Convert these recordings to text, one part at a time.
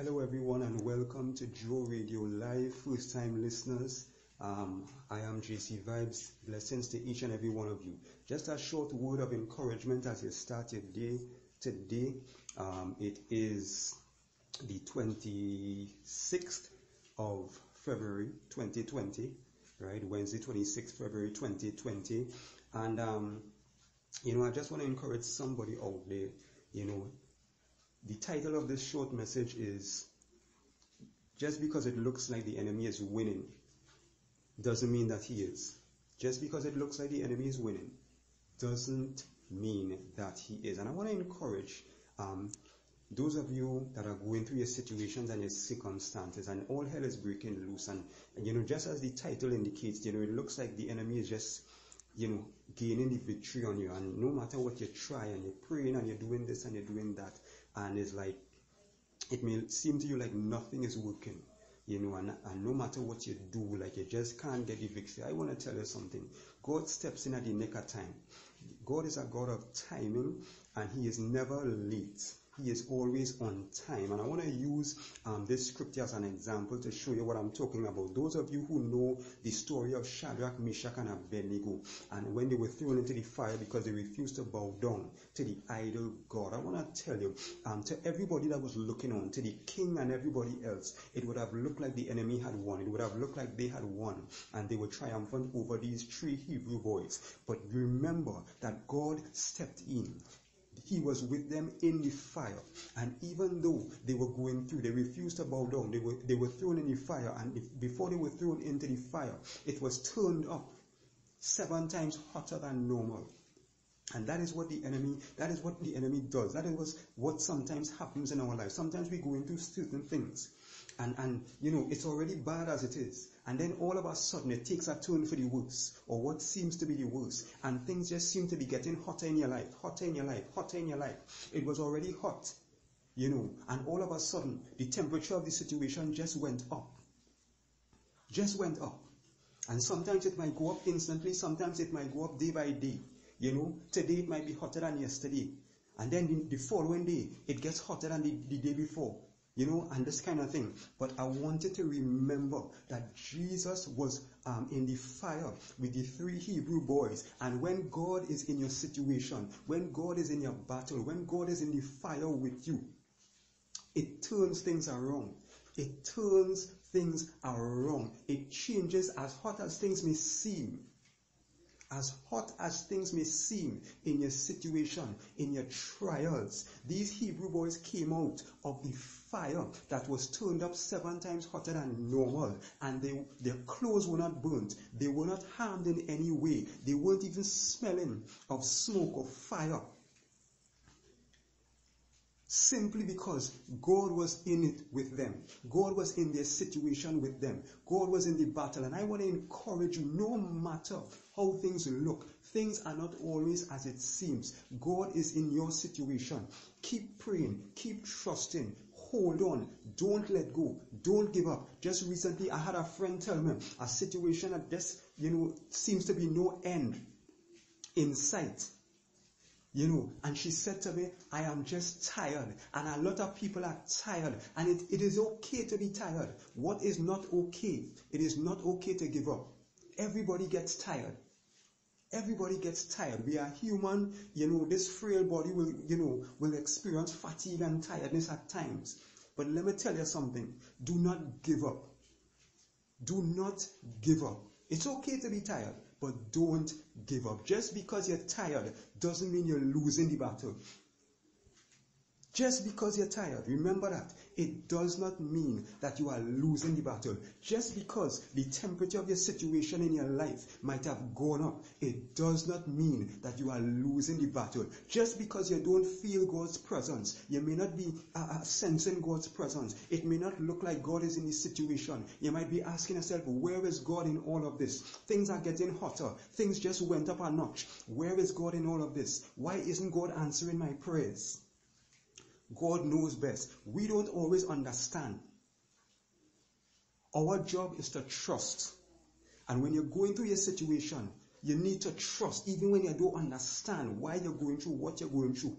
Hello, everyone, and welcome to Joe Radio Live. First time listeners, um, I am JC Vibes. Blessings to each and every one of you. Just a short word of encouragement as you start your day today. Um, it is the 26th of February 2020, right? Wednesday, 26th February 2020. And, um, you know, I just want to encourage somebody out there, you know, the title of this short message is Just because it looks like the enemy is winning doesn't mean that he is. Just because it looks like the enemy is winning doesn't mean that he is. And I want to encourage um, those of you that are going through your situations and your circumstances and all hell is breaking loose and, and you know just as the title indicates you know it looks like the enemy is just you know gaining the victory on you and no matter what you try and you're praying and you're doing this and you're doing that and it's like it may seem to you like nothing is working you know and, and no matter what you do like you just can't get the victory i want to tell you something. God steps in at the nick of time. God is a god of timing and he is never late he is always on time. And I want to use um, this scripture as an example to show you what I'm talking about. Those of you who know the story of Shadrach, Meshach, and Abednego, and when they were thrown into the fire because they refused to bow down to the idol God, I want to tell you, um, to everybody that was looking on, to the king and everybody else, it would have looked like the enemy had won. It would have looked like they had won, and they were triumphant over these three Hebrew boys. But remember that God stepped in he was with them in the fire. And even though they were going through, they refused to bow down. They were, they were thrown in the fire. And if, before they were thrown into the fire, it was turned up seven times hotter than normal. And that is what the enemy, that is what the enemy does. That is what sometimes happens in our lives. Sometimes we go into certain things. And, and, you know, it's already bad as it is. And then all of a sudden it takes a turn for the worse, or what seems to be the worst, and things just seem to be getting hotter in your life, hotter in your life, hotter in your life. It was already hot, you know, and all of a sudden the temperature of the situation just went up. Just went up. And sometimes it might go up instantly, sometimes it might go up day by day. You know, today it might be hotter than yesterday. And then the, the following day, it gets hotter than the, the day before you know, and this kind of thing. But I wanted to remember that Jesus was um, in the fire with the three Hebrew boys. And when God is in your situation, when God is in your battle, when God is in the fire with you, it turns things around. It turns things around. It changes as hot as things may seem as hot as things may seem in your situation, in your trials, these Hebrew boys came out of the fire that was turned up seven times hotter than normal, and they, their clothes were not burnt. They were not harmed in any way. They weren't even smelling of smoke or fire simply because God was in it with them. God was in their situation with them. God was in the battle. And I want to encourage you, no matter how things look, things are not always as it seems. God is in your situation. Keep praying, keep trusting, hold on. Don't let go. Don't give up. Just recently, I had a friend tell me a situation that just, you know, seems to be no end in sight. You know, and she said to me, I am just tired. And a lot of people are tired. And it, it is okay to be tired. What is not okay? It is not okay to give up. Everybody gets tired. Everybody gets tired. We are human. You know, this frail body will, you know, will experience fatigue and tiredness at times. But let me tell you something. Do not give up. Do not give up. It's okay to be tired. But don't give up. Just because you're tired doesn't mean you're losing the battle. Just because you're tired, remember that. It does not mean that you are losing the battle. Just because the temperature of your situation in your life might have gone up, it does not mean that you are losing the battle. Just because you don't feel God's presence, you may not be uh, uh, sensing God's presence. It may not look like God is in this situation. You might be asking yourself, where is God in all of this? Things are getting hotter. Things just went up a notch. Where is God in all of this? Why isn't God answering my prayers? God knows best. We don't always understand. Our job is to trust. And when you're going through your situation, you need to trust, even when you don't understand why you're going through what you're going through.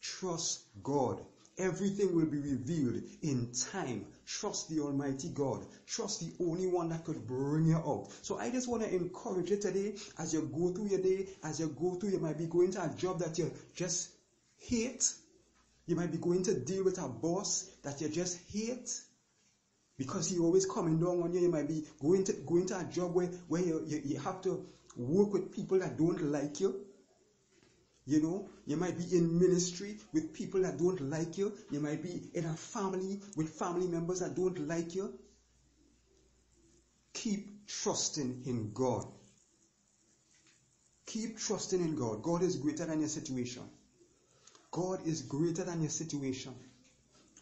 Trust God. Everything will be revealed in time. Trust the Almighty God. Trust the only one that could bring you out. So I just want to encourage you today as you go through your day, as you go through, you might be going to a job that you just hate. You might be going to deal with a boss that you just hate because he always coming down on you. You might be going to going to a job where, where you, you, you have to work with people that don't like you. You know, you might be in ministry with people that don't like you. You might be in a family with family members that don't like you. Keep trusting in God. Keep trusting in God. God is greater than your situation. God is greater than your situation.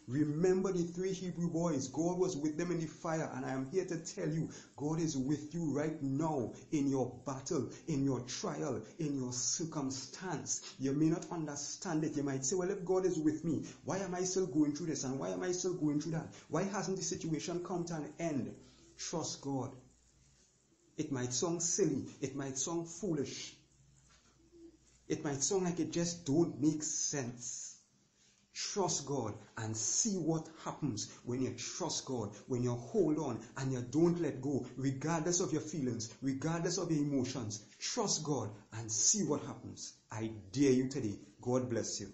Remember the three Hebrew boys. God was with them in the fire, and I am here to tell you, God is with you right now in your battle, in your trial, in your circumstance. You may not understand it. You might say, Well, if God is with me, why am I still going through this? And why am I still going through that? Why hasn't the situation come to an end? Trust God. It might sound silly, it might sound foolish, it might sound like it just don't make sense. Trust God and see what happens when you trust God, when you hold on and you don't let go, regardless of your feelings, regardless of your emotions. Trust God and see what happens. I dare you today. God bless you.